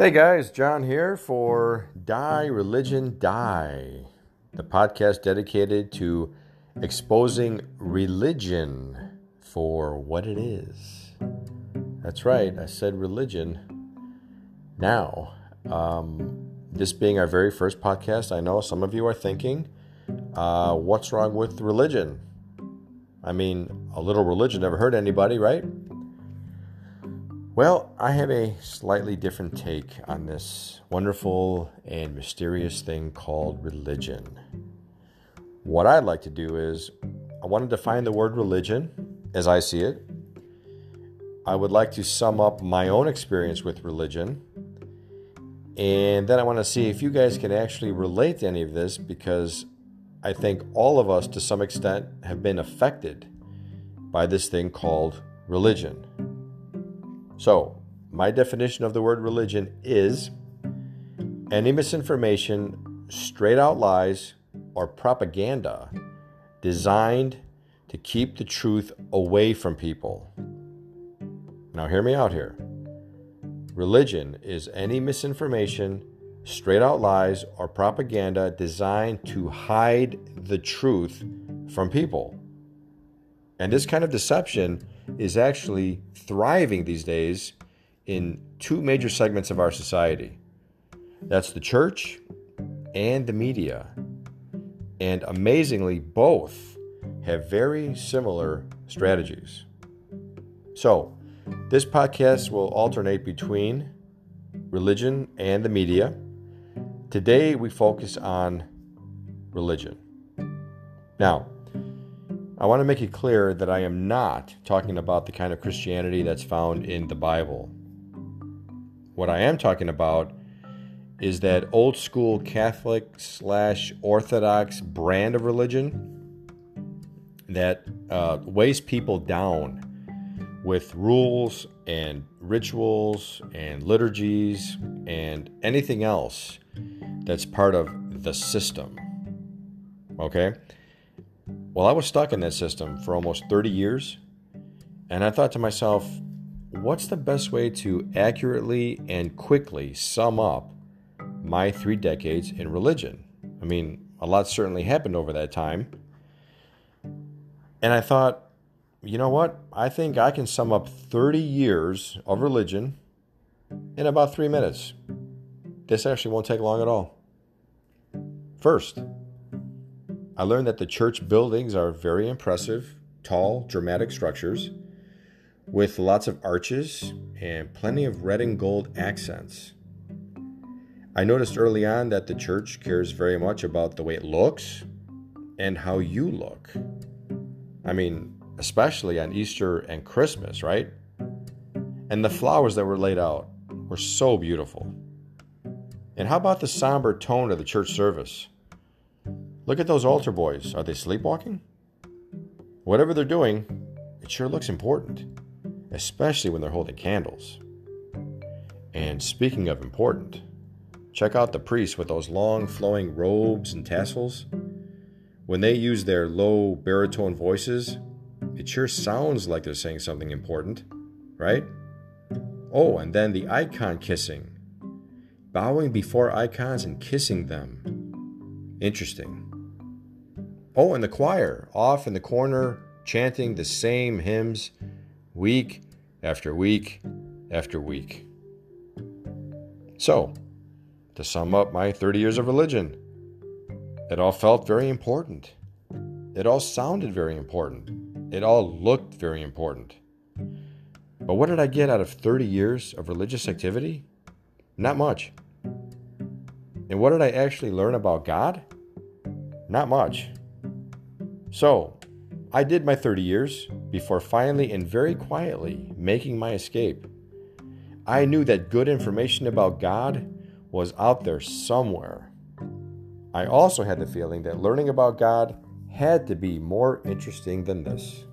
Hey guys, John here for Die Religion Die, the podcast dedicated to exposing religion for what it is. That's right, I said religion. Now, um, this being our very first podcast, I know some of you are thinking, uh, what's wrong with religion? I mean, a little religion never hurt anybody, right? Well, I have a slightly different take on this wonderful and mysterious thing called religion. What I'd like to do is, I want to define the word religion as I see it. I would like to sum up my own experience with religion. And then I want to see if you guys can actually relate to any of this because I think all of us, to some extent, have been affected by this thing called religion. So, my definition of the word religion is any misinformation, straight out lies, or propaganda designed to keep the truth away from people. Now, hear me out here. Religion is any misinformation, straight out lies, or propaganda designed to hide the truth from people. And this kind of deception is actually thriving these days in two major segments of our society that's the church and the media. And amazingly, both have very similar strategies. So, this podcast will alternate between religion and the media. Today, we focus on religion. Now, I want to make it clear that I am not talking about the kind of Christianity that's found in the Bible. What I am talking about is that old school Catholic slash Orthodox brand of religion that uh, weighs people down with rules and rituals and liturgies and anything else that's part of the system. Okay? Well, I was stuck in that system for almost 30 years, and I thought to myself, what's the best way to accurately and quickly sum up my three decades in religion? I mean, a lot certainly happened over that time. And I thought, you know what? I think I can sum up 30 years of religion in about three minutes. This actually won't take long at all. First, I learned that the church buildings are very impressive, tall, dramatic structures with lots of arches and plenty of red and gold accents. I noticed early on that the church cares very much about the way it looks and how you look. I mean, especially on Easter and Christmas, right? And the flowers that were laid out were so beautiful. And how about the somber tone of the church service? Look at those altar boys. Are they sleepwalking? Whatever they're doing, it sure looks important, especially when they're holding candles. And speaking of important, check out the priests with those long flowing robes and tassels. When they use their low baritone voices, it sure sounds like they're saying something important, right? Oh, and then the icon kissing. Bowing before icons and kissing them. Interesting. Oh, and the choir, off in the corner, chanting the same hymns week after week after week. So, to sum up my 30 years of religion, it all felt very important. It all sounded very important. It all looked very important. But what did I get out of 30 years of religious activity? Not much. And what did I actually learn about God? Not much. So, I did my 30 years before finally and very quietly making my escape. I knew that good information about God was out there somewhere. I also had the feeling that learning about God had to be more interesting than this.